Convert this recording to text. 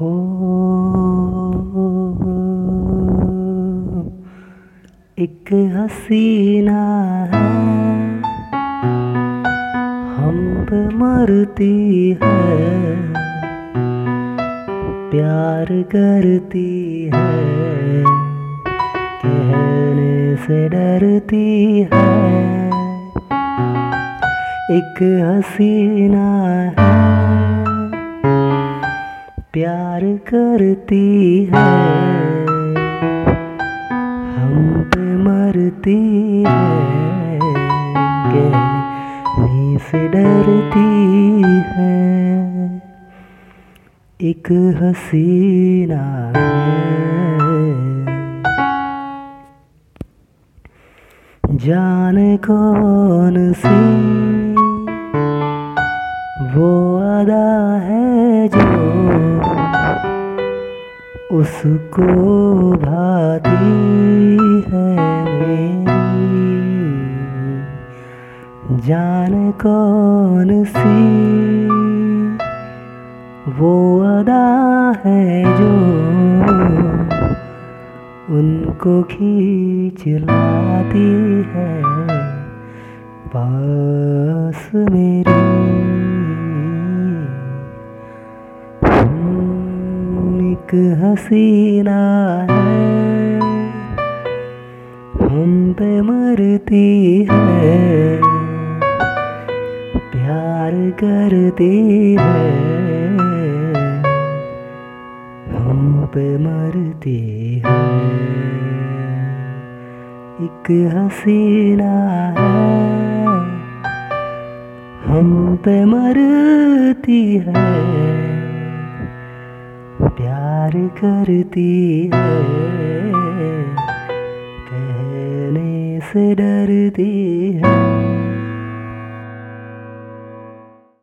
एक हसीना है। हम पे मरती है। प्यार करती है। कहने से डरती है। एक हसीना है। प्यार करती है हम पे मरती है से डरती है। एक हसीना है। जाने कौन सी वो अदा है उसको भाती है मेरी। जाने कौन सी? वो अदा है जो उनको खींच लाती है। पास मेरी एक हसीना है। हम पे मरती है। प्यार करती है। हम पे मरती है। एक हसीना है। हम पे मरती है। प्यार करती है। कहने से डरती है।